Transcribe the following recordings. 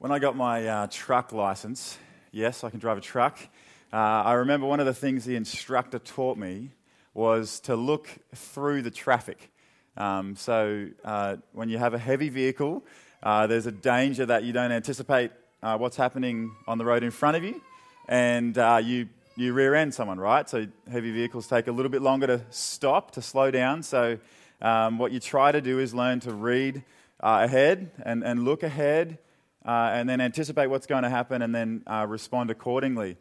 When I got my uh, truck license, yes, I can drive a truck. Uh, I remember one of the things the instructor taught me was to look through the traffic. Um, so uh, when you have a heavy vehicle, uh, there's a danger that you don't anticipate uh, what's happening on the road in front of you, and uh, you you rear end someone, right? So heavy vehicles take a little bit longer to stop, to slow down. So um, what you try to do is learn to read uh, ahead and, and look ahead uh, and then anticipate what's going to happen and then uh, respond accordingly.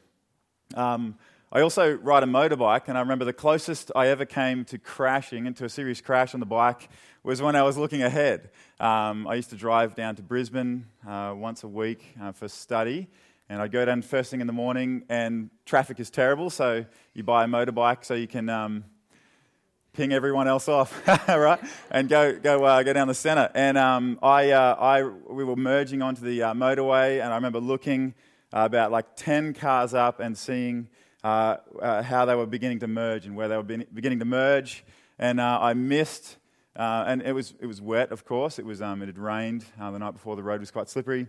Um, I also ride a motorbike, and I remember the closest I ever came to crashing into a serious crash on the bike was when I was looking ahead. Um, I used to drive down to Brisbane uh, once a week uh, for study, and I'd go down first thing in the morning, and traffic is terrible, so you buy a motorbike so you can um, ping everyone else off, right? And go go uh, go down the centre. And um, I uh, I we were merging onto the uh, motorway, and I remember looking uh, about like ten cars up and seeing uh, uh, how they were beginning to merge and where they were beginning to merge. And I missed, and it was it was wet, of course. It was um, it had rained the night before. The road was quite slippery,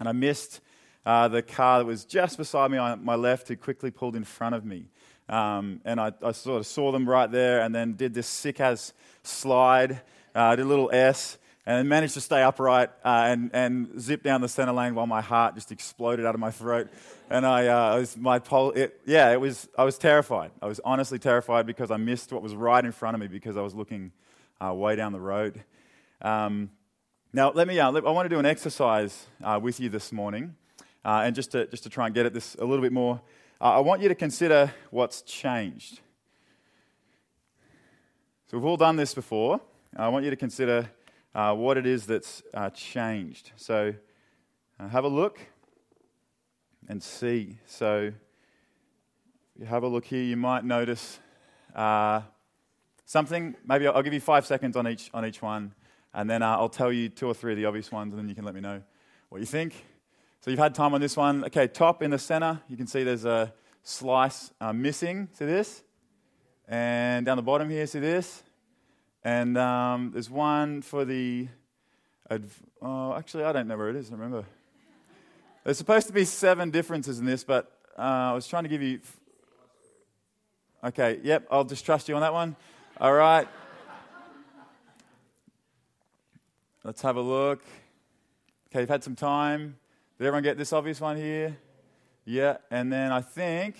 and I missed. the car that was just beside me on my left, who quickly pulled in front of me. Um, and I, I, sort of saw them right there and then did this sick as slide, uh, did a little S, and managed to stay upright uh, and, and zip down the center lane while my heart just exploded out of my throat. And I, uh, was my pole, it, yeah, it was, I was terrified. I was honestly terrified because I missed what was right in front of me because I was looking uh, way down the road. Um, now, let me, uh, I want to do an exercise uh, with you this morning. and just to, just to try and get at this a little bit more uh, I want you to consider what's changed. So, we've all done this before. I want you to consider uh, what it is that's uh, changed. So, uh, have a look and see. So, if you have a look here, you might notice uh, something. Maybe I'll, give you five seconds on each, on each one, and then uh, I'll tell you two or three of the obvious ones, and then you can let me know what you think. So you've had time on this one. Okay, top in the center, you can see there's a slice uh, missing. See this? And down the bottom here, see this? And um, there's one for the. Adv- oh, actually, I don't know where it is. I remember. There's supposed to be seven differences in this, but uh, I was trying to give you. F- okay, yep, I'll just trust you on that one. All right. Let's have a look. Okay, you've had some time. Did everyone get this obvious one here? Yeah, and then I think,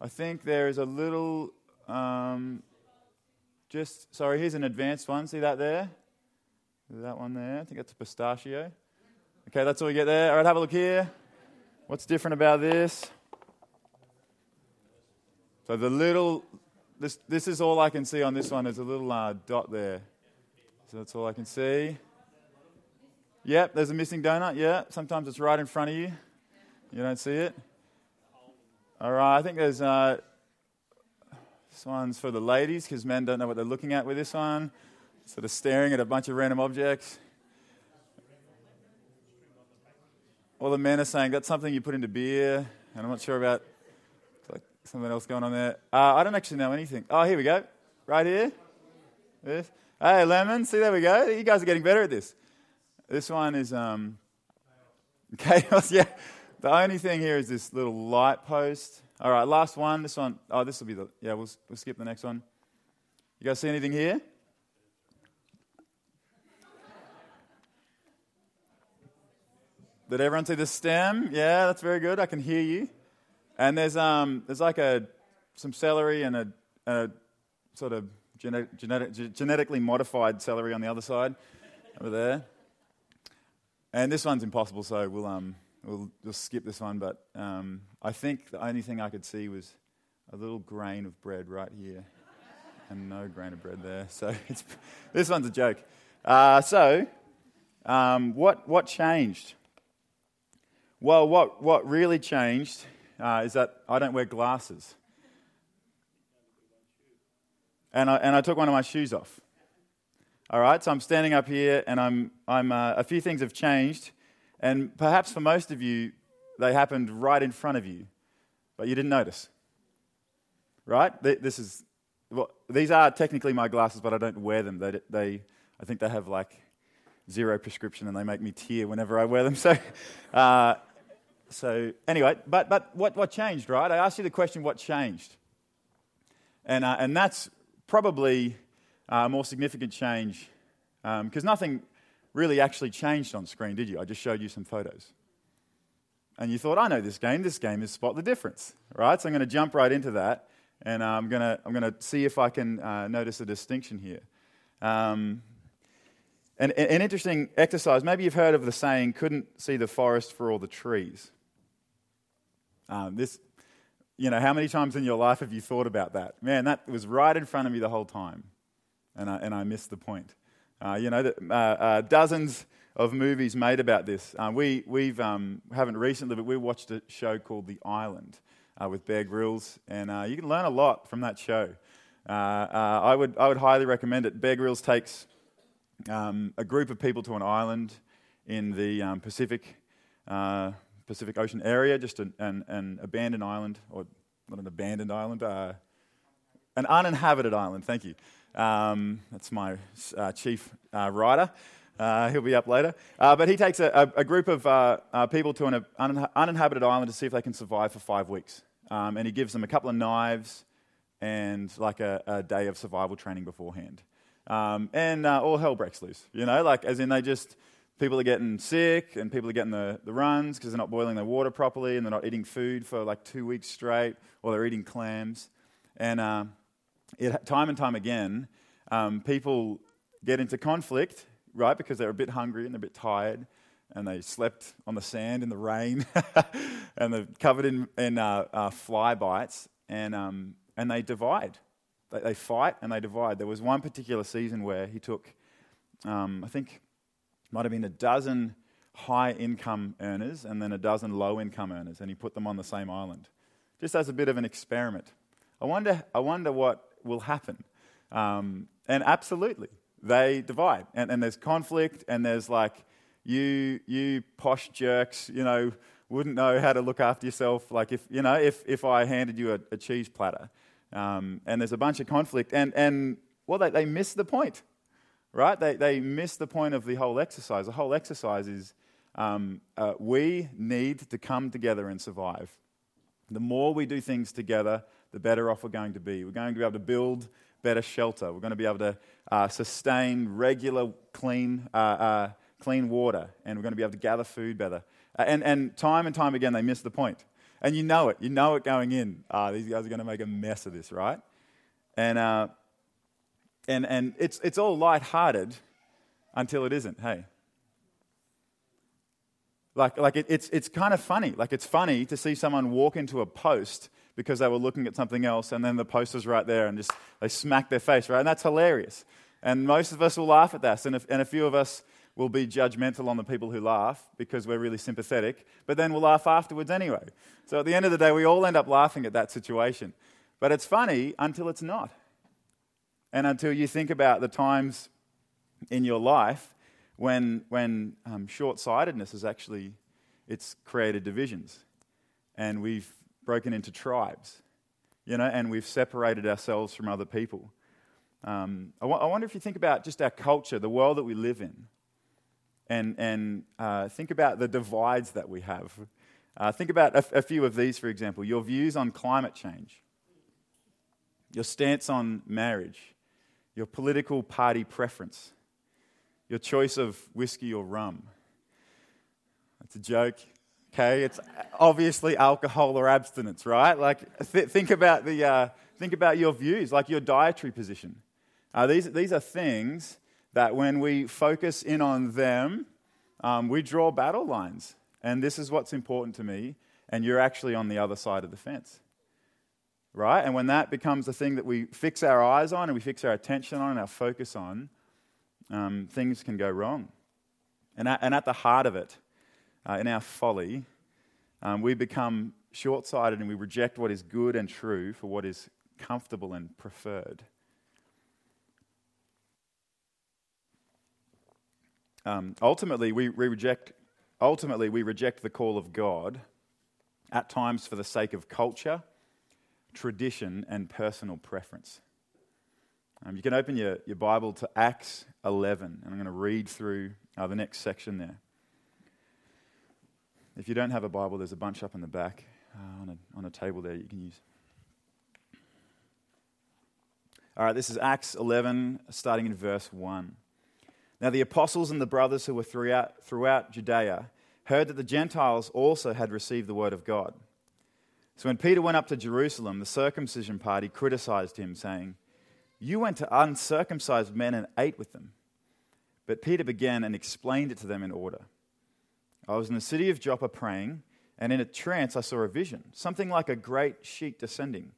I think there is a little, um, just, sorry, here's an advanced one. See that there? That one there. I think that's a pistachio. Okay, that's all you get there. All right, have a look here. What's different about this? So the little, this, this is all I can see on this one. There's a little uh, dot there. So that's all I can see. Yep, there's a missing donut. Yeah, sometimes it's right in front of you. You don't see it. All right, I think there's uh, this one's for the ladies because men don't know what they're looking at with this one. Sort of staring at a bunch of random objects. All the men are saying that's something you put into beer, and I'm not sure about like something else going on there. Uh, I don't actually know anything. Oh, here we go, right here. This. Hey, lemon. See, there we go. You guys are getting better at this. This one is um, chaos. Yeah. The only thing here is this little light post. All right, last one. This one. Oh, this will be the. Yeah, we'll, we'll skip the next one. You guys see anything here? Did everyone see the stem? Yeah, that's very good. I can hear you. And there's um there's like a some celery and a, a sort of genetic, genetic, genetically modified celery on the other side over there. And this one's impossible, so we'll, um, we'll just skip this one. But um, I think the only thing I could see was a little grain of bread right here, and no grain of bread there. So this one's a joke. Uh, so, um, what, what changed? Well, what, what really changed uh, is that I don't wear glasses. And I, and I took one of my shoes off. All right, so I'm standing up here and I'm, I'm, uh, a few things have changed. And perhaps for most of you, they happened right in front of you, but you didn't notice. Right? This is, well, these are technically my glasses, but I don't wear them. They, they, I think they have like zero prescription and they make me tear whenever I wear them. So, uh, so anyway, but, but what, what changed, right? I asked you the question, what changed? And, uh, and that's probably a more significant change because um, nothing really actually changed on screen, did you? I just showed you some photos. And you thought, I know this game. This game is Spot the Difference, right? So I'm going to jump right into that and uh, I'm going to I'm gonna see if I can uh, notice a distinction here. Um, an interesting exercise, maybe you've heard of the saying, couldn't see the forest for all the trees. Um, this, you know, how many times in your life have you thought about that? Man, that was right in front of me the whole time, and I, and I missed the point. Uh, you know, the, uh, uh, dozens of movies made about this. Uh, we we've, um, haven't recently, but we watched a show called The Island uh, with Bear Grylls, and uh, you can learn a lot from that show. I, would, I would highly recommend it. Bear Grylls takes um, a group of people to an island in the um, Pacific, Pacific Ocean area, just an, an, an, abandoned island, or not an abandoned island, an uninhabited island, thank you. Um, that's my uh, chief uh, writer. Uh, he'll be up later. Uh, but he takes a, a, group of people to an un- uninhabited island to see if they can survive for five weeks. Um, and he gives them a couple of knives and like a, a day of survival training beforehand. Um, and uh, all hell breaks loose, you know, like as in they just, people are getting sick and people are getting the, the runs because they're not boiling their water properly and they're not eating food for like two weeks straight or they're eating clams. And uh, it, time and time again, um, people get into conflict, right, because they're a bit hungry and they're a bit tired and they slept on the sand in the rain and they're covered in, in uh, uh, fly bites and, um, and they divide they, they fight and they divide. There was one particular season where he took, um, I think, might have been a dozen high income earners and then a dozen low income earners, and he put them on the same island, just as a bit of an experiment. I wonder, I wonder what will happen. Um, and absolutely, they divide, and, and there's conflict, and there's like, you, you posh jerks, you know, wouldn't know how to look after yourself. Like if, you know, if, if I handed you a, a cheese platter um, and there's a bunch of conflict. And, and well, they, they miss the point, right? They, they miss the point of the whole exercise. The whole exercise is um, uh, we need to come together and survive. The more we do things together, the better off we're going to be. We're going to be able to build better shelter. We're going to be able to uh, sustain regular, clean, uh, uh clean water, and we're going to be able to gather food better. Uh, and, and time and time again, they miss the point. And you know it. You know it going in. Ah, these guys are going to make a mess of this, right? And, uh, and, and it's, it's all light-hearted until it isn't, hey? Like, like it, it's, it's kind of funny. Like, it's funny to see someone walk into a post because they were looking at something else and then the poster's right there and just they smack their face, right? And that's hilarious. And most of us will laugh at that. And, if, and a few of us we'll be judgmental on the people who laugh because we're really sympathetic, but then we'll laugh afterwards anyway. So at the end of the day, we all end up laughing at that situation. But it's funny until it's not. And until you think about the times in your life when, when um, short-sightedness has actually it's created divisions and we've broken into tribes, you know, and we've separated ourselves from other people. Um, I, w- I wonder if you think about just our culture, the world that we live in and, and uh, think about the divides that we have. Uh, think about a, a few of these, for example your views on climate change, your stance on marriage, your political party preference, your choice of whiskey or rum. It's a joke. Okay, it's obviously alcohol or abstinence, right? Like, th- think about the uh, think about your views, like your dietary position. Uh, these these are things that when we focus in on them, um, we draw battle lines. And this is what's important to me, and you're actually on the other side of the fence. Right? And when that becomes the thing that we fix our eyes on and we fix our attention on and our focus on, um, things can go wrong. And at, and at the heart of it, uh, in our folly, um, we become short sighted and we reject what is good and true for what is comfortable and preferred. Um, ultimately, we, we reject, ultimately, we reject the call of God at times for the sake of culture, tradition, and personal preference. Um, you can open your, your Bible to Acts 11, and I'm going to read through uh, the next section there. If you don't have a Bible, there's a bunch up in the back uh, on, a, on a table there you can use. All right, this is Acts 11, starting in verse 1. Now, the apostles and the brothers who were throughout, throughout Judea heard that the Gentiles also had received the word of God. So when Peter went up to Jerusalem, the circumcision party criticized him, saying, You went to uncircumcised men and ate with them. But Peter began and explained it to them in order. I was in the city of Joppa praying, and in a trance I saw a vision, something like a great sheet descending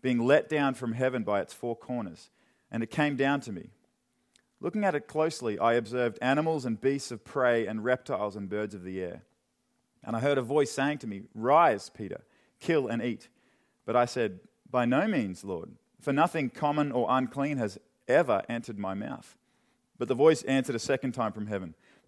being let down from heaven by its four corners, and it came down to me. Looking at it closely, I observed animals and beasts of prey and reptiles and birds of the air. And I heard a voice saying to me, Rise, Peter, kill and eat. But I said, By no means, Lord, for nothing common or unclean has ever entered my mouth. But the voice answered a second time from heaven,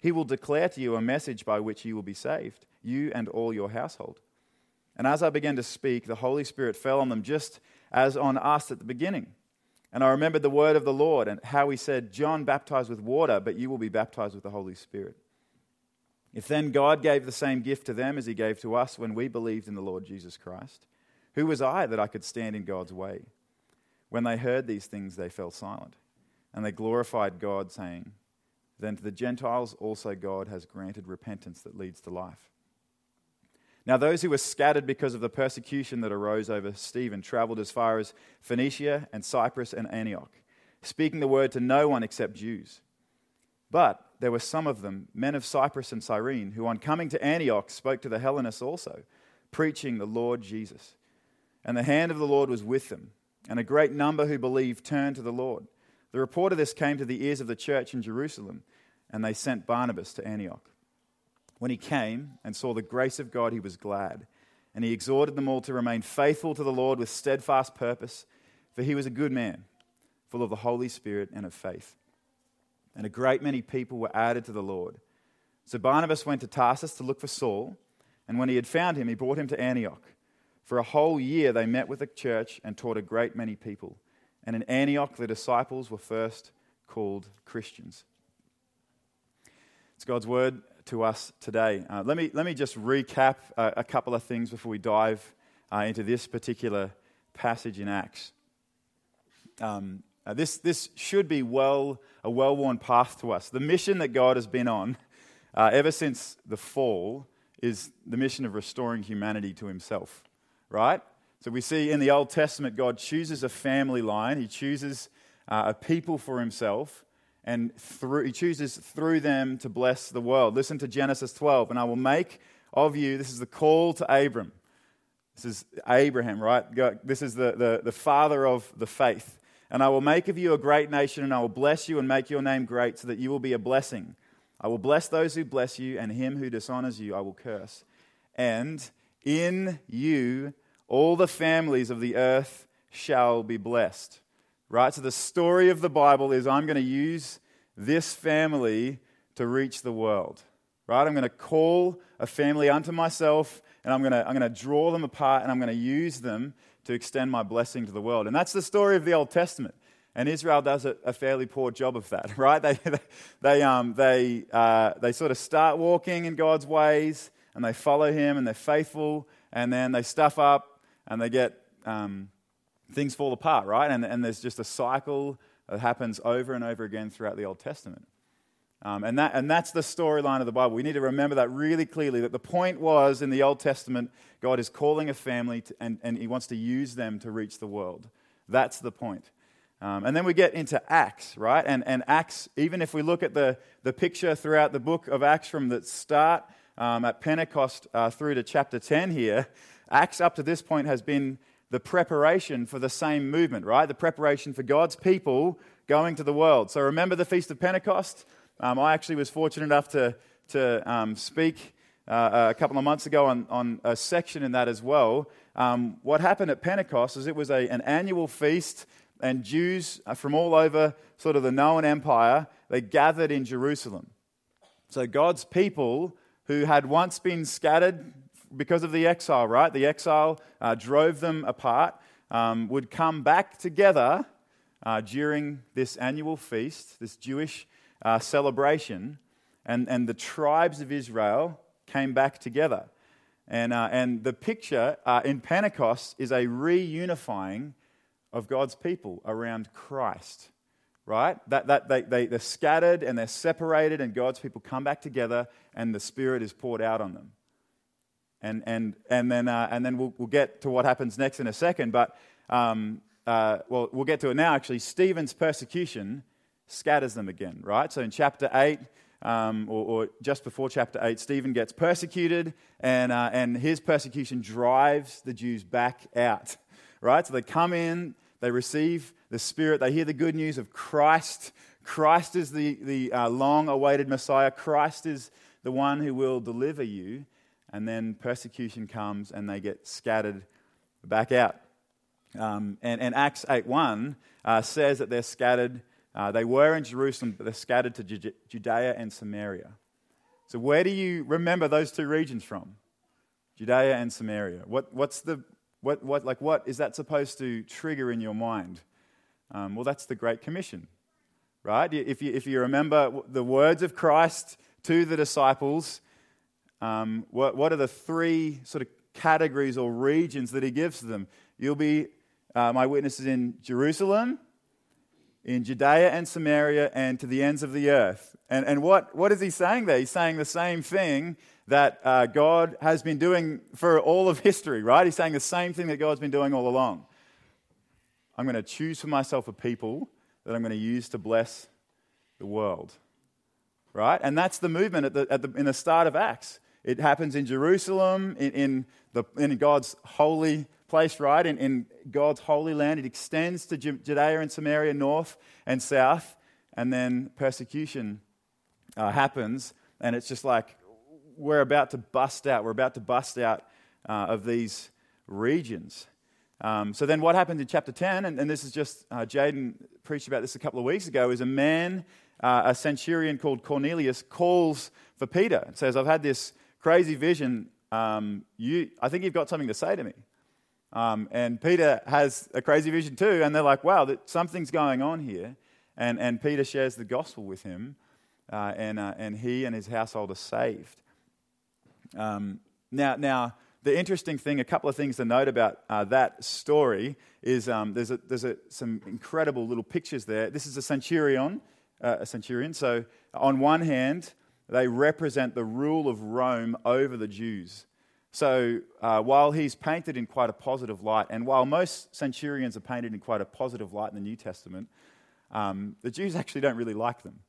He will declare to you a message by which you will be saved, you and all your household. And as I began to speak, the Holy Spirit fell on them just as on us at the beginning. And I remembered the word of the Lord and how he said, John baptized with water, but you will be baptized with the Holy Spirit. If then God gave the same gift to them as he gave to us when we believed in the Lord Jesus Christ, who was I that I could stand in God's way? When they heard these things, they fell silent, and they glorified God, saying, Then to the Gentiles also God has granted repentance that leads to life. Now, those who were scattered because of the persecution that arose over Stephen traveled as far as Phoenicia and Cyprus and Antioch, speaking the word to no one except Jews. But there were some of them, men of Cyprus and Cyrene, who on coming to Antioch spoke to the Hellenists also, preaching the Lord Jesus. And the hand of the Lord was with them, and a great number who believed turned to the Lord. The report of this came to the ears of the church in Jerusalem, and they sent Barnabas to Antioch. When he came and saw the grace of God, he was glad. And he exhorted them all to remain faithful to the Lord with steadfast purpose, for he was a good man, full of the Holy Spirit and of faith. And a great many people were added to the Lord. So Barnabas went to Tarsus to look for Saul, and when he had found him, he brought him to Antioch. For a whole year they met with the church and taught a great many people. And in Antioch, the disciples were first called Christians. It's God's word to us today. Uh, let, me, let me just recap uh, a couple of things before we dive uh, into this particular passage in Acts. Um, uh, this, this should be well, a well worn path to us. The mission that God has been on uh, ever since the fall is the mission of restoring humanity to himself, right? So we see in the Old Testament, God chooses a family line, He chooses uh, a people for Himself and through, he chooses through them to bless the world. Listen to Genesis 12. And I will make of you, this is the call to Abram. This is Abraham, right? This is the, the, the father of the faith. And I will make of you a great nation, and I will bless you and make your name great, so that you will be a blessing. I will bless those who bless you, and him who dishonors you I will curse. And in you all the families of the earth shall be blessed. Right? So the story of the Bible is I'm going to use this family to reach the world. Right? I'm going to call a family unto myself and I'm going to, I'm going to draw them apart and I'm going to use them to extend my blessing to the world. And that's the story of the Old Testament. And Israel does a, fairly poor job of that, right? They, they, um, they, uh, they sort of start walking in God's ways and they follow Him and they're faithful and then they stuff up and they get um, things fall apart, right? And, and there's just a cycle that happens over and over again throughout the Old Testament. Um, and, that, and that's the storyline of the Bible. We need to remember that really clearly that the point was in the Old Testament, God is calling a family to, and, and He wants to use them to reach the world. That's the point. Um, and then we get into Acts, right? And, and Acts, even if we look at the, the picture throughout the book of Acts from the start um, at Pentecost uh, through to chapter 10 here, Acts up to this point has been the preparation for the same movement, right? The preparation for God's people going to the world. So remember the Feast of Pentecost? Um, I actually was fortunate enough to, to um, speak uh, a couple of months ago on, on a section in that as well. Um, what happened at Pentecost is it was a, an annual feast, and Jews uh, from all over sort of the known empire, they gathered in Jerusalem. So God's people who had once been scattered because of the exile, right? The exile uh, drove them apart, um, would come back together uh, during this annual feast, this Jewish uh, celebration, and, and the tribes of Israel came back together. And, uh, and the picture uh, in Pentecost is a reunifying of God's people around Christ, right? That, that they, they, they're scattered and they're separated, and God's people come back together, and the Spirit is poured out on them. And, and, and then, uh, and then we'll, we'll get to what happens next in a second. But, um, uh, well, we'll get to it now actually. Stephen's persecution scatters them again, right? So in chapter 8, um, or, or, just before chapter 8, Stephen gets persecuted, and, uh, and his persecution drives the Jews back out, right? So they come in, they receive the Spirit, they hear the good news of Christ. Christ is the, the uh, long awaited Messiah, Christ is the one who will deliver you and then persecution comes and they get scattered back out. Um, and, and, Acts 8.1 uh, says that they're scattered, uh, they were in Jerusalem, but they're scattered to Ju- Judea and Samaria. So where do you remember those two regions from? Judea and Samaria. What, what's the, what, what, like what is that supposed to trigger in your mind? Um, well, that's the Great Commission, right? If you, if you remember the words of Christ to the disciples, um, what, what are the three sort of categories or regions that he gives them? You'll be uh, my witnesses in Jerusalem, in Judea and Samaria, and to the ends of the earth. And, and what, what is he saying there? He's saying the same thing that uh, God has been doing for all of history, right? He's saying the same thing that God's been doing all along. I'm going to choose for myself a people that I'm going to use to bless the world. Right? And that's the movement at the, at the, in the start of Acts. It happens in Jerusalem, in, in, the, in God's holy place, right? In, in God's holy land. It extends to Judea and Samaria, north and south. And then persecution uh, happens. And it's just like we're about to bust out. We're about to bust out uh, of these regions. Um, so then what happens in chapter 10, and, and this is just, uh, Jaden preached about this a couple of weeks ago, is a man, uh, a centurion called Cornelius, calls for Peter and says, I've had this crazy vision. Um, you, I think you've got something to say to me. Um, and Peter has a crazy vision too, and they're like, wow, that something's going on here. And, and Peter shares the gospel with him, uh, and, uh, and he and his household are saved. Um, now, now, the interesting thing, a couple of things to note about uh, that story is um, there's, a, there's a, some incredible little pictures there. This is a centurion, uh, a centurion. So on one hand, they represent the rule of Rome over the Jews. So uh, while he's painted in quite a positive light, and while most centurions are painted in quite a positive light in the New Testament, um, the Jews actually don't really like them,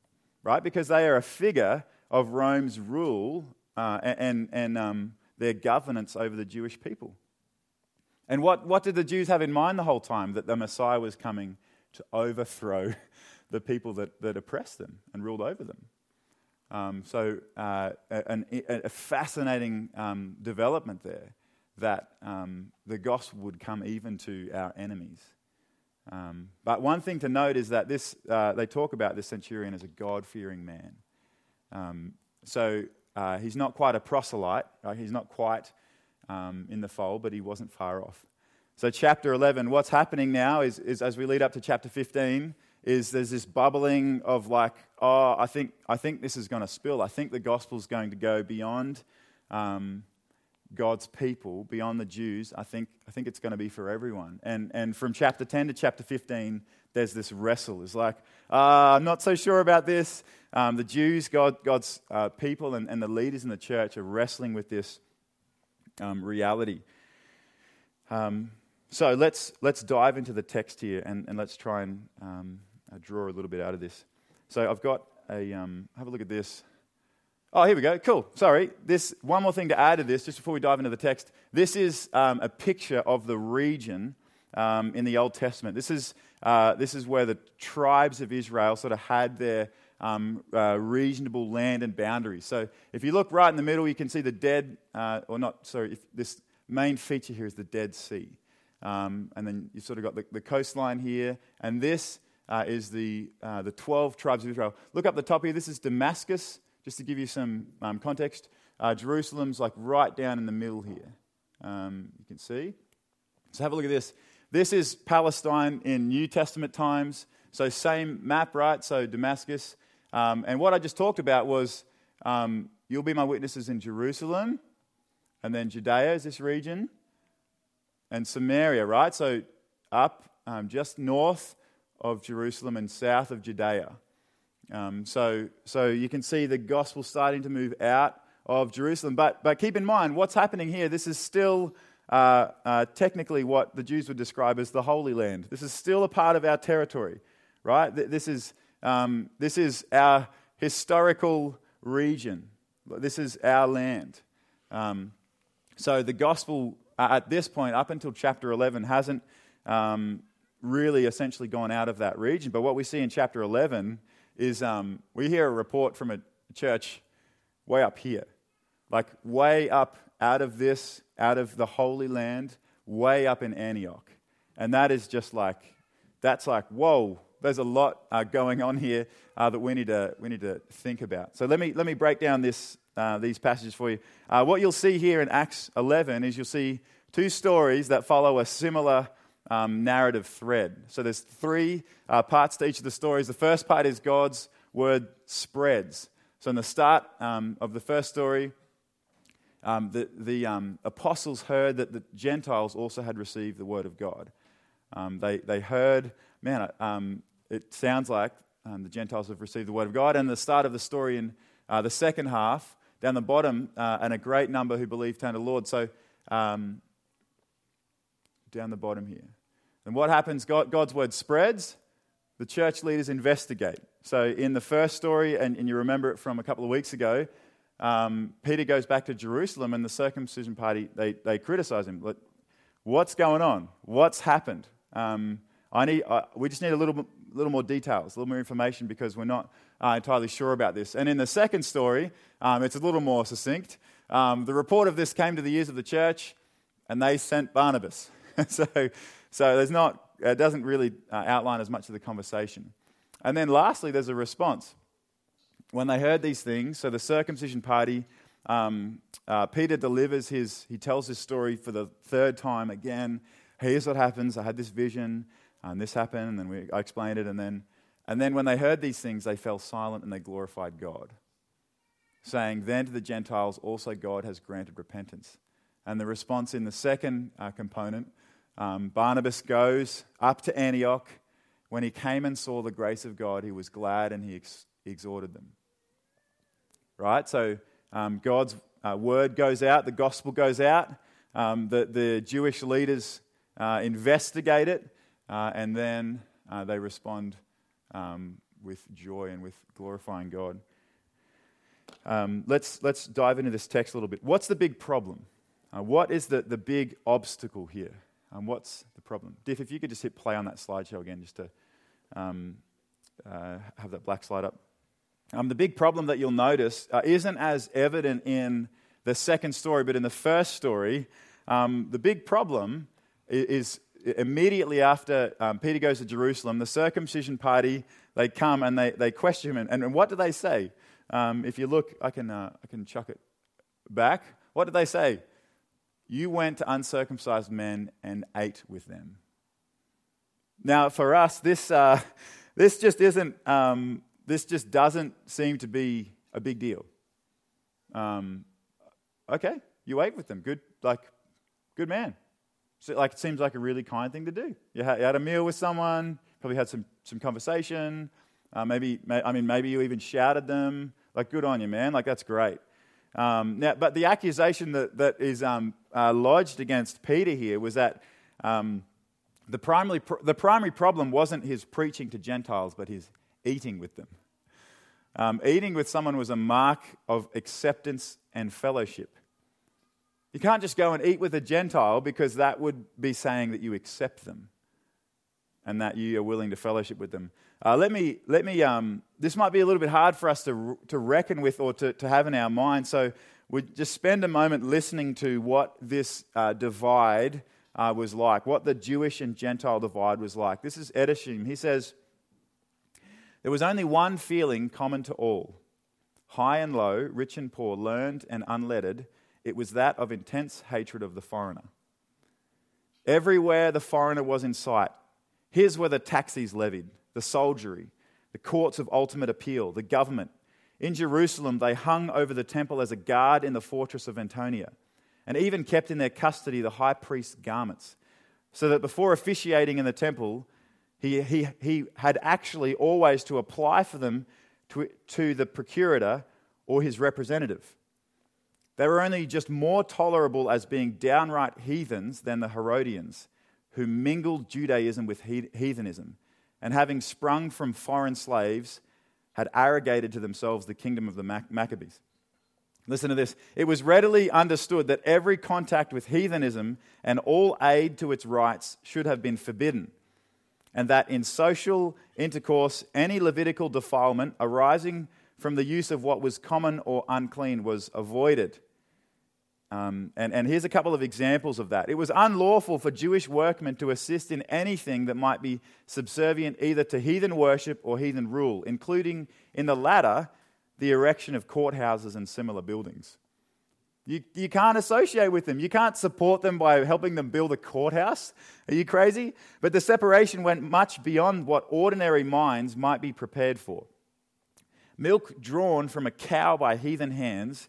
right? Because they are a figure of Rome's rule uh, and, and um, their governance over the Jewish people. And what, what did the Jews have in mind the whole time? That the Messiah was coming to overthrow the people that, that oppressed them and ruled over them. Um, so, uh, a, a, fascinating um, development there that um, the gospel would come even to our enemies. Um, but one thing to note is that this, uh, they talk about this centurion as a God fearing man. Um, so, uh, he's not quite a proselyte, right? he's not quite um, in the fold, but he wasn't far off. So, chapter 11, what's happening now is, is as we lead up to chapter 15, is there's this bubbling of like, oh, I think, I think this is going to spill. I think the gospel's going to go beyond um, God's people, beyond the Jews. I think, I think it's going to be for everyone. And, and from chapter 10 to chapter 15, there's this wrestle. It's like, uh, I'm not so sure about this. Um, the Jews, God, God's uh, people, and, and the leaders in the church are wrestling with this um, reality. Um, so let's, let's dive into the text here and, and let's try and um, draw a little bit out of this. So I've got a, um, have a look at this. Oh, here we go. Cool. Sorry. This one more thing to add to this, just before we dive into the text. This is um, a picture of the region um, in the Old Testament. This is uh, this is where the tribes of Israel sort of had their um, uh, reasonable land and boundaries. So if you look right in the middle, you can see the dead, uh, or not, sorry, if this main feature here is the Dead Sea. Um, and then you've sort of got the, the coastline here, and this uh, is the, uh, the 12 tribes of Israel. Look up the top here, this is Damascus, just to give you some um, context. Uh, Jerusalem's like right down in the middle here. Um, you can see. So have a look at this. This is Palestine in New Testament times. So, same map, right? So, Damascus. Um, and what I just talked about was um, you'll be my witnesses in Jerusalem, and then Judea is this region, and Samaria, right? So, up um, just north of Jerusalem and south of Judea. Um, so, so, you can see the gospel starting to move out of Jerusalem. But, but keep in mind, what's happening here, this is still uh, uh, technically what the Jews would describe as the Holy Land. This is still a part of our territory, right? This is, um, this is our historical region. This is our land. Um, so the gospel uh, at this point, up until chapter 11, hasn't um, really essentially gone out of that region. But what we see in chapter 11 is um, we hear a report from a church way up here, like way up out of this, out of the Holy Land, way up in Antioch. And that is just like, that's like, whoa, there's a lot uh, going on here uh, that we need, to, we need to think about. So let me, let me break down this, uh, these passages for you. Uh, what you'll see here in Acts 11 is you'll see two stories that follow a similar um, narrative thread. So there's three uh, parts to each of the stories. The first part is God's word spreads. So in the start um, of the first story, um, the, the um, apostles heard that the Gentiles also had received the word of God. Um, they, they heard, man, um, it sounds like the Gentiles have received the word of God. And the start of the story in uh, the second half, down the bottom, uh, and a great number who believed turned to Lord. So down the bottom here. And what happens? God, God's word spreads, the church leaders investigate. So in the first story, and, and you remember it from a couple of weeks ago, um, Peter goes back to Jerusalem, and the circumcision party they, they criticize him. What's going on? What's happened? Um, I need, we just need a little, little more details, a little more information because we're not uh, entirely sure about this. And in the second story, um, it's a little more succinct. Um, the report of this came to the ears of the church, and they sent Barnabas. so, so there's not, it doesn't really uh, outline as much of the conversation. And then lastly, there's a response when they heard these things, so the circumcision party, um, uh, Peter delivers his, he tells his story for the third time again. Here's what happens. I had this vision, and this happened, and then we, I explained it. And then, and then when they heard these things, they fell silent and they glorified God, saying, Then to the Gentiles also God has granted repentance. And the response in the second uh, component um, Barnabas goes up to Antioch. When he came and saw the grace of God, he was glad and he ex- exhorted them right? So um, God's uh, word goes out, the gospel goes out, um, the, the Jewish leaders uh, investigate it, uh, and then uh, they respond um, with joy and with glorifying God. Um, let's, let's dive into this text a little bit. What's the big problem? Uh, what is the, the big obstacle here? Um, what's the problem? Diff, if you could just hit play on that slideshow again, just to um, uh, have that black slide up. Um, the big problem that you'll notice uh, isn't as evident in the second story, but in the first story, um, the big problem is, is immediately after um, Peter goes to Jerusalem, the circumcision party, they come and they, they question him. And, and what do they say? If you look, I can, uh, I can chuck it back. What do they say? You went to uncircumcised men and ate with them. Now, for us, this, uh, this just isn't um, this just doesn't seem to be a big deal. Um, okay, you ate with them. Good, like, good man. So, like, it seems like a really kind thing to do. You had, you had a meal with someone, probably had some, some conversation. Uh, maybe, may, I mean, maybe you even shouted them. Like, good on you, man. Like, that's great. Um, now, but the accusation that, that is um, uh, lodged against Peter here was that um, the, primary, the primary problem wasn't his preaching to Gentiles, but his eating with them. Um, eating with someone was a mark of acceptance and fellowship. You can't just go and eat with a Gentile because that would be saying that you accept them. and that you are willing to fellowship with them. Uh, let me, let me um, this might be a little bit hard for us to, to reckon with or to, to have in our mind. So we just spend a moment listening to what this uh, divide uh, was like, what the Jewish and Gentile divide was like. This is Edersheim. He says, There was only one feeling common to all high and low, rich and poor, learned and unlettered. It was that of intense hatred of the foreigner. Everywhere the foreigner was in sight, here's where the taxes levied the soldiery, the courts of ultimate appeal, the government. In Jerusalem, they hung over the temple as a guard in the fortress of Antonia, and even kept in their custody the high priest's garments, so that before officiating in the temple, he, he, he had actually always to apply for them to, to the procurator or his representative. They were only just more tolerable as being downright heathens than the Herodians, who mingled Judaism with heathenism and having sprung from foreign slaves, had arrogated to themselves the kingdom of the Maccabees. Listen to this. It was readily understood that every contact with heathenism and all aid to its rites should have been forbidden, and that in social intercourse, any Levitical defilement arising from the use of what was common or unclean was avoided. Um, and, and here's a couple of examples of that. It was unlawful for Jewish workmen to assist in anything that might be subservient either to heathen worship or heathen rule, including in the latter, the erection of courthouses and similar buildings. You, you can't associate with them. You can't support them by helping them build a courthouse. Are you crazy? But the separation went much beyond what ordinary minds might be prepared for. Milk drawn from a cow by heathen hands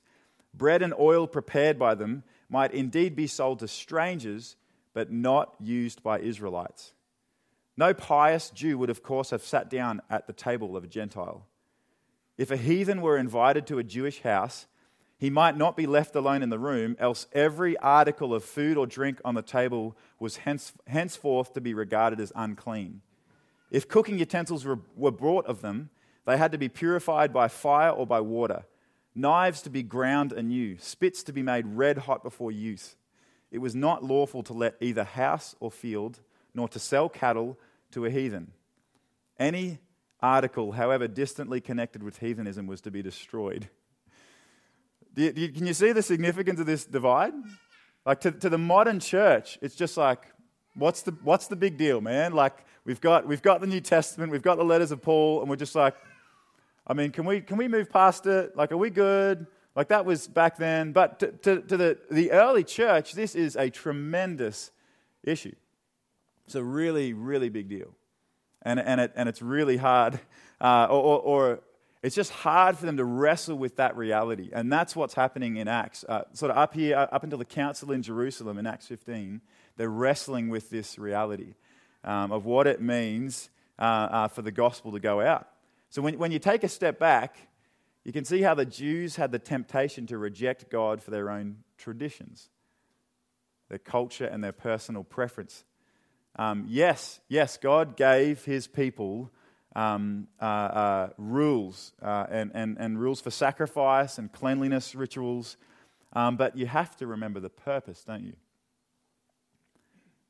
Bread and oil prepared by them might indeed be sold to strangers, but not used by Israelites. No pious Jew would, of course, have sat down at the table of a Gentile. If a heathen were invited to a Jewish house, he might not be left alone in the room, else every article of food or drink on the table was hence, henceforth to be regarded as unclean. If cooking utensils were, were brought of them, they had to be purified by fire or by water knives to be ground anew, spits to be made red hot before use. It was not lawful to let either house or field, nor to sell cattle to a heathen. Any article, however distantly connected with heathenism, was to be destroyed. You, can you see the significance of this divide? Like to, to the modern church, it's just like, what's the, what's the big deal, man? Like, we've got, we've got the New Testament, we've got the letters of Paul, and we're just like, I mean, can we, can we move past it? Like, are we good? Like, that was back then. But to, to, to the, the early church, this is a tremendous issue. It's a really, really big deal. And, and, it, and it's really hard, uh, or, or, or, it's just hard for them to wrestle with that reality. And that's what's happening in Acts. Uh, sort of up here, uh, up until the council in Jerusalem in Acts 15, they're wrestling with this reality um, of what it means uh, uh for the gospel to go out. So when, when you take a step back, you can see how the Jews had the temptation to reject God for their own traditions, their culture, and their personal preference. Um, yes, yes, God gave his people um, uh, uh, rules uh, and, and, and rules for sacrifice and cleanliness rituals, um, but you have to remember the purpose, don't you?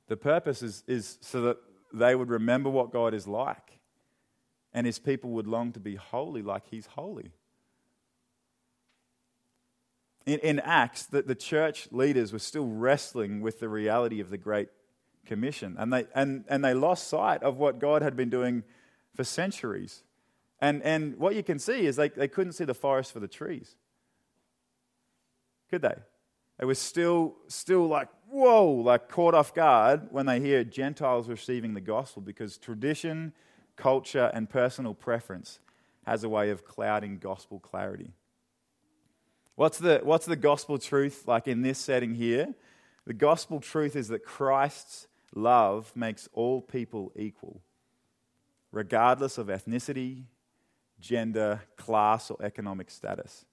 The purpose is, is so that they would remember what God is like and his people would long to be holy like he's holy. In, in Acts, the, the church leaders were still wrestling with the reality of the Great Commission, and they, and, and they lost sight of what God had been doing for centuries. And, and what you can see is they, they couldn't see the forest for the trees. Could they? They were still, still like, whoa, like caught off guard when they hear Gentiles receiving the gospel because tradition culture, and personal preference has a way of clouding gospel clarity. What's the, what's the gospel truth like in this setting here? The gospel truth is that Christ's love makes all people equal, regardless of ethnicity, gender, class, or economic status.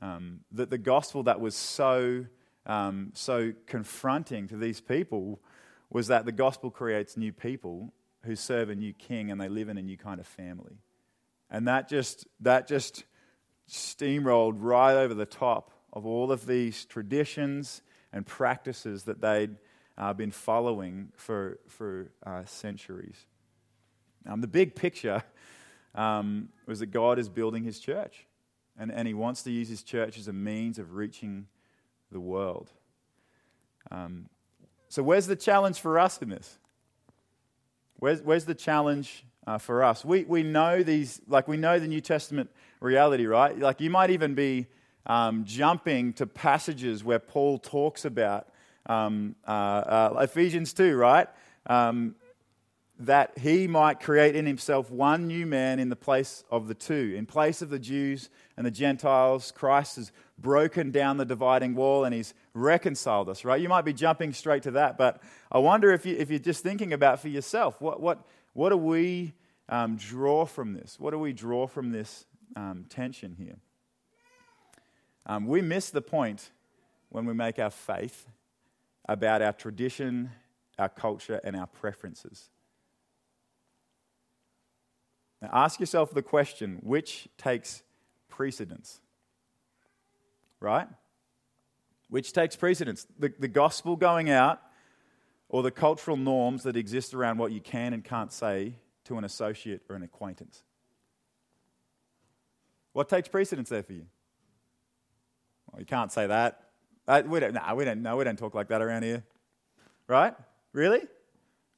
Um, that the gospel that was so, um, so confronting to these people was that the gospel creates new people who serve a new king and they live in a new kind of family. And that just, that just steamrolled right over the top of all of these traditions and practices that they'd, uh, been following for, for uh, centuries. Um, the big picture um, was that God is building his church, and, and he wants to use his church as a means of reaching the world. Um, so, where's the challenge for us in this? Where's, where's the challenge uh, for us? We, we know these, like, we know the New Testament reality, right? Like, you might even be um, jumping to passages where Paul talks about um, uh, uh, Ephesians 2, right? Um, that he might create in himself one new man in the place of the two. In place of the Jews and the Gentiles, Christ has broken down the dividing wall and he's reconciled us, right? You might be jumping straight to that, but I wonder if, you, if you're just thinking about for yourself, what, what, what do we um, draw from this? What do we draw from this um, tension here? Um, we miss the point when we make our faith about our tradition, our culture, and our preferences. Now, ask yourself the question which takes precedence? Right? Which takes precedence? The, the gospel going out or the cultural norms that exist around what you can and can't say to an associate or an acquaintance? What takes precedence there for you? Well, you can't say that. Uh, we don't, nah, we don't, no, we don't talk like that around here. Right? Really?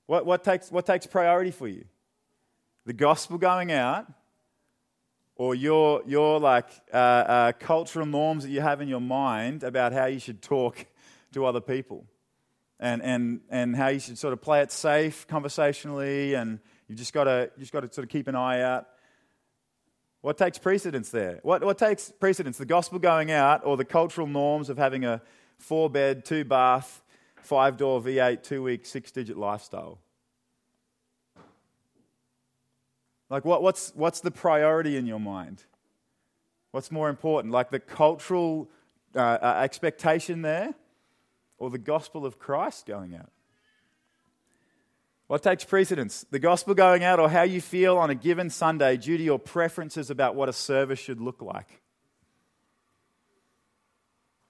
What, what, takes, what takes priority for you? The gospel going out or your, your like uh, uh, cultural norms that you have in your mind about how you should talk to other people and, and, and how you should sort of play it safe conversationally and you've just got to just got to sort of keep an eye out what takes precedence there? What, what takes precedence? The gospel going out or the cultural norms of having a four bed, two bath, five door V8, two week, six digit lifestyle? Like, what, what's, what's the priority in your mind? What's more important? Like the cultural uh, uh, expectation there or the gospel of Christ going out? What takes precedence? The gospel going out or how you feel on a given Sunday due to your preferences about what a service should look like?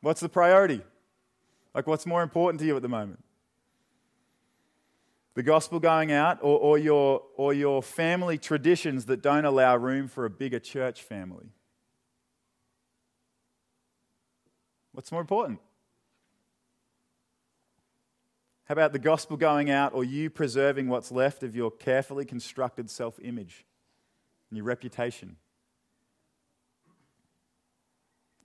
What's the priority? Like, what's more important to you at the moment? The gospel going out or, or, your, or your family traditions that don't allow room for a bigger church family? What's more important? How about the gospel going out or you preserving what's left of your carefully constructed self image and your reputation?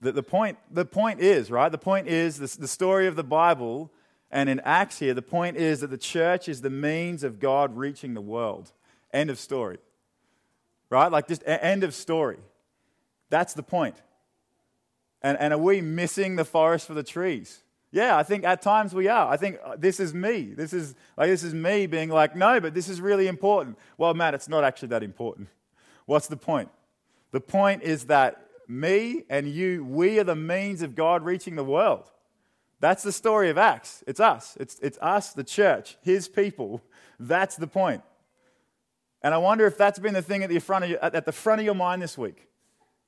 The, the, point, the point is, right? The point is the, the story of the Bible and in Acts here, the point is that the church is the means of God reaching the world. End of story. Right? Like just end of story. That's the point. And, and are we missing the forest for the trees? Yeah, I think at times we are. I think uh, this is me. This is like this is me being like, no, but this is really important. Well, Matt, it's not actually that important. What's the point? The point is that me and you, we are the means of God reaching the world. That's the story of Acts. It's us. It's, it's us, the church, his people. That's the point. And I wonder if that's been the thing at the front of your, at the front of your mind this week.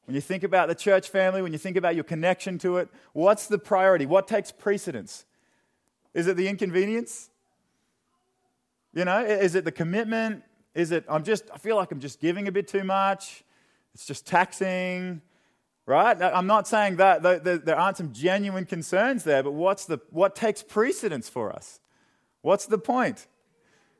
When you think about the church family, when you think about your connection to it, what's the priority? What takes precedence? Is it the inconvenience? You know, is it the commitment? Is it, I'm just, I feel like I'm just giving a bit too much? It's just taxing, right? I'm not saying that there aren't some genuine concerns there, but what's the, what takes precedence for us? What's the point?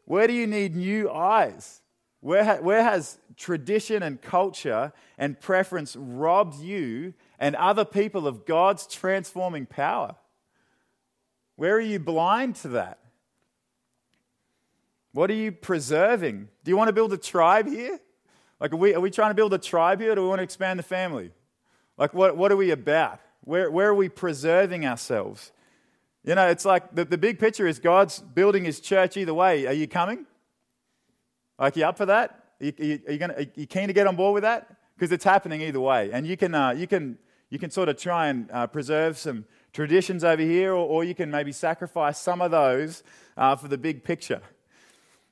Where do you need new eyes? Where, where has tradition and culture and preference robbed you and other people of God's transforming power? Where are you blind to that? What are you preserving? Do you want to build a tribe here? Like, are we, are we trying to build a tribe here or do we want to expand the family? Like, what, what are we about? Where, where are we preserving ourselves? You know, it's like the, the big picture is God's building his church either way. Are you coming? Like, you up for that? Are you, are you, gonna, are you keen to get on board with that? Because it's happening either way. And you can, uh, you can, you can sort of try and uh, preserve some traditions over here, or, or, you can maybe sacrifice some of those uh, for the big picture.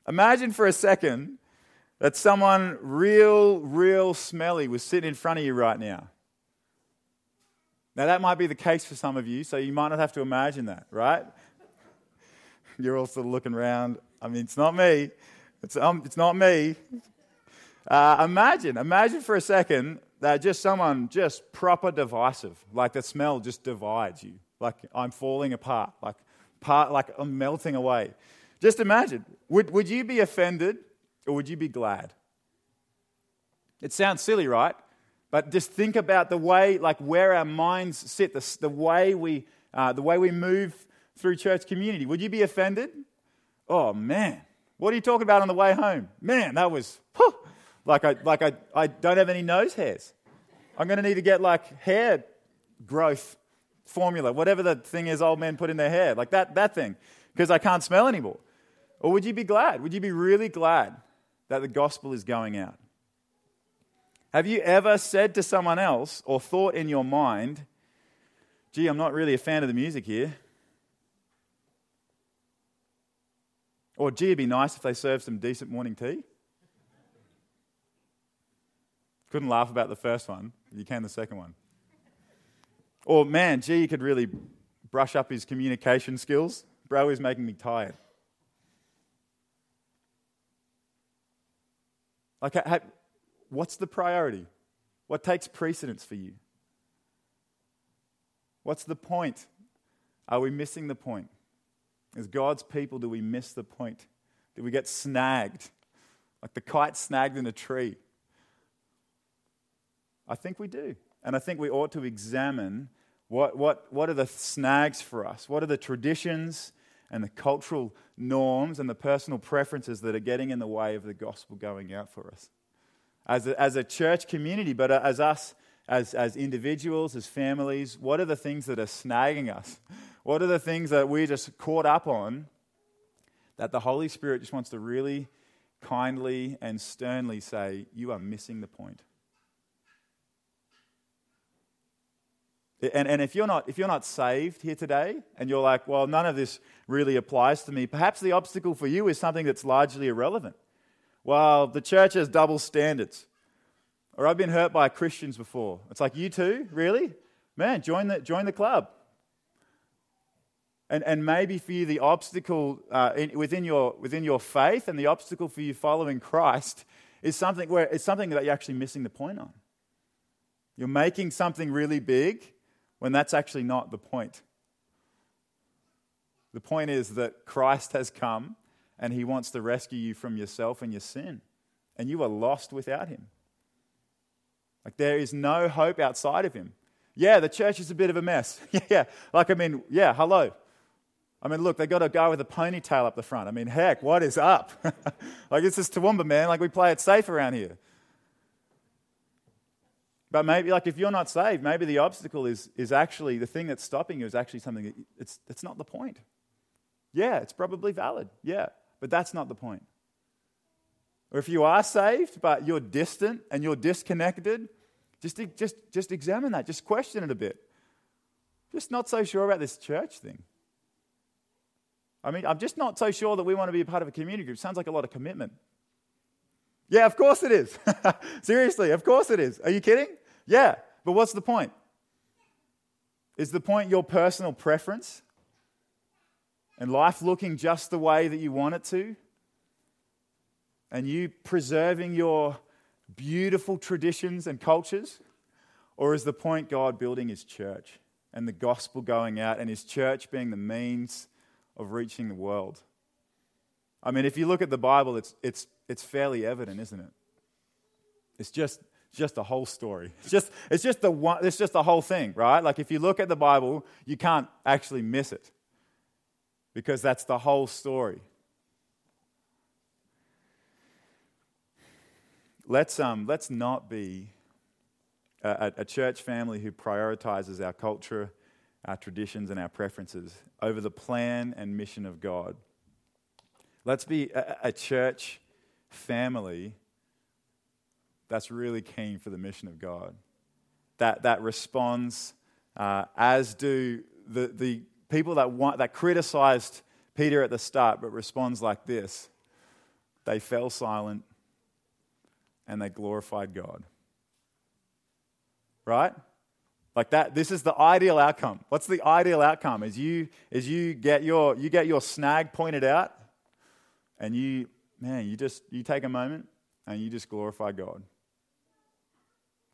Imagine for a second that someone real, real smelly was sitting in front of you right now. Now, that might be the case for some of you, so you might not have to imagine that, right? You're all sort of looking around. I mean, it's not me. It's, um, it's not me. Uh, imagine, imagine for a second that just someone just proper divisive, like the smell just divides you, like I'm falling apart, like part, like I'm melting away. Just imagine, would, would you be offended or would you be glad? It sounds silly, right? But just think about the way, like where our minds sit, the, the way we, uh, the way we move through church community. Would you be offended? Oh man, what are you talking about on the way home? Man, that was whew, like I like I, I don't have any nose hairs. I'm going to need to get like hair growth formula, whatever the thing is old men put in their hair, like that that thing, because I can't smell anymore. Or would you be glad? Would you be really glad that the gospel is going out? Have you ever said to someone else or thought in your mind, gee, I'm not really a fan of the music here? Or, gee, it'd be nice if they served some decent morning tea? Couldn't laugh about the first one, you can the second one. Or, man, gee, he could really brush up his communication skills. Bro is making me tired. Like, what's the priority? What takes precedence for you? What's the point? Are we missing the point? As God's people, do we miss the point? Do we get snagged? Like the kite snagged in a tree? I think we do. And I think we ought to examine what, what, what are the snags for us? What are the traditions and the cultural norms and the personal preferences that are getting in the way of the gospel going out for us? As a, as a church community, but uh, as us as, as individuals, as families, what are the things that are snagging us? What are the things that we're just caught up on that the Holy Spirit just wants to really kindly and sternly say, You are missing the point? And, and if, you're not, if you're not saved here today and you're like, well, none of this really applies to me, perhaps the obstacle for you is something that's largely irrelevant. Well, the church has double standards. Or I've been hurt by Christians before. It's like, you too? Really? Man, join the, join the club. And, and maybe for you, the obstacle uh, in, within, your, within your faith and the obstacle for you following Christ is something where it's something that you're actually missing the point on. You're making something really big when that's actually not the point. The point is that Christ has come and he wants to rescue you from yourself and your sin. And you are lost without him. Like there is no hope outside of him. Yeah, the church is a bit of a mess. yeah, like I mean, yeah, hello. I mean, look, they got a guy with a ponytail up the front. I mean, heck, what is up? like it's just Toowoomba, man. Like we play it safe around here. But maybe, like, if you're not saved, maybe the obstacle is, is actually the thing that's stopping you is actually something that it's, it's not the point. Yeah, it's probably valid. Yeah, but that's not the point. Or if you are saved, but you're distant and you're disconnected, just, just, just examine that. Just question it a bit. Just not so sure about this church thing. I mean, I'm just not so sure that we want to be a part of a community group. Sounds like a lot of commitment. Yeah, of course it is. Seriously, of course it is. Are you kidding? Yeah, but what's the point? Is the point your personal preference? And life looking just the way that you want it to? And you preserving your beautiful traditions and cultures? Or is the point God building his church and the gospel going out and his church being the means of reaching the world? I mean, if you look at the Bible, it's, it's, it's fairly evident, isn't it? It's just, just the whole story. It's just, it's, just the one, it's just the whole thing, right? Like if you look at the Bible, you can't actually miss it because that's the whole story. Let's, um, let's not be a, a church family who prioritizes our culture, our traditions, and our preferences over the plan and mission of God. Let's be a, a church family that's really keen for the mission of God. That, that responds, uh, as do the, the people that, want, that criticized Peter at the start, but responds like this they fell silent and they glorified God. Right? Like that, this is the ideal outcome. What's the ideal outcome? Is you, is you get your, you get your snag pointed out and you, man, you just, you take a moment and you just glorify God.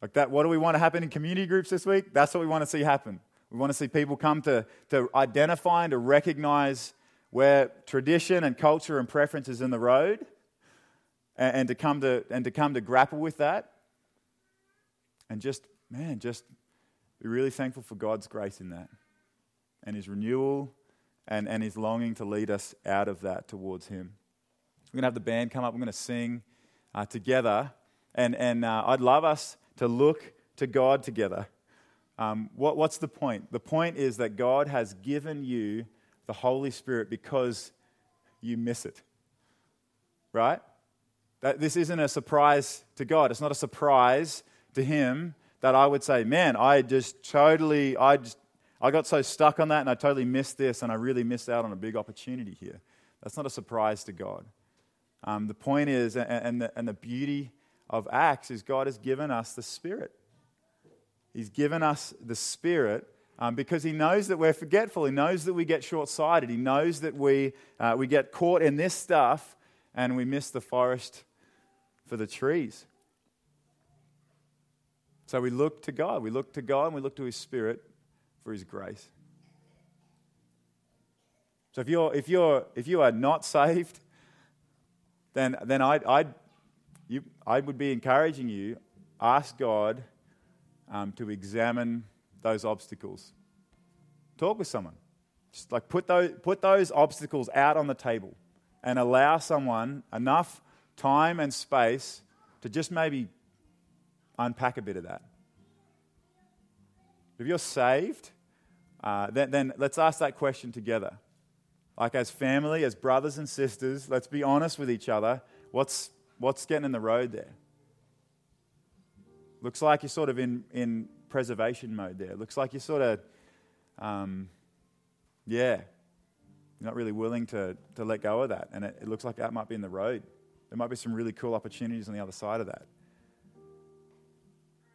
Like that, what do we want to happen in community groups this week? That's what we want to see happen. We want to see people come to, to identify and to recognize where tradition and culture and preference is in the road and, and, to come to, and to come to grapple with that. And just, man, just be really thankful for God's grace in that and His renewal and, and His longing to lead us out of that towards Him. We're going to have the band come up. We're going to sing uh, together. And, and uh, I'd love us to look to God together. Um, what, what's the point? The point is that God has given you the Holy Spirit because you miss it. Right? That this isn't a surprise to God. It's not a surprise to Him that I would say, man, I just totally, I, just, I got so stuck on that and I totally missed this and I really missed out on a big opportunity here. That's not a surprise to God. Um, the point is, and, and, the, and the beauty of Acts is God has given us the Spirit. He's given us the Spirit um, because He knows that we're forgetful. He knows that we get short sighted. He knows that we, uh, we get caught in this stuff and we miss the forest for the trees. So we look to God. We look to God and we look to His Spirit for His grace. So if you're, if you're, if you are not saved, then, then I'd, I'd, you, I would be encouraging you, ask God um, to examine those obstacles. Talk with someone. Just like put those, put those obstacles out on the table and allow someone enough time and space to just maybe unpack a bit of that. If you're saved, uh, then, then let's ask that question together. Like, as family, as brothers and sisters, let's be honest with each other. What's, what's getting in the road there? Looks like you're sort of in, in preservation mode there. Looks like you're sort of, um, yeah, you're not really willing to, to let go of that. And it, it looks like that might be in the road. There might be some really cool opportunities on the other side of that.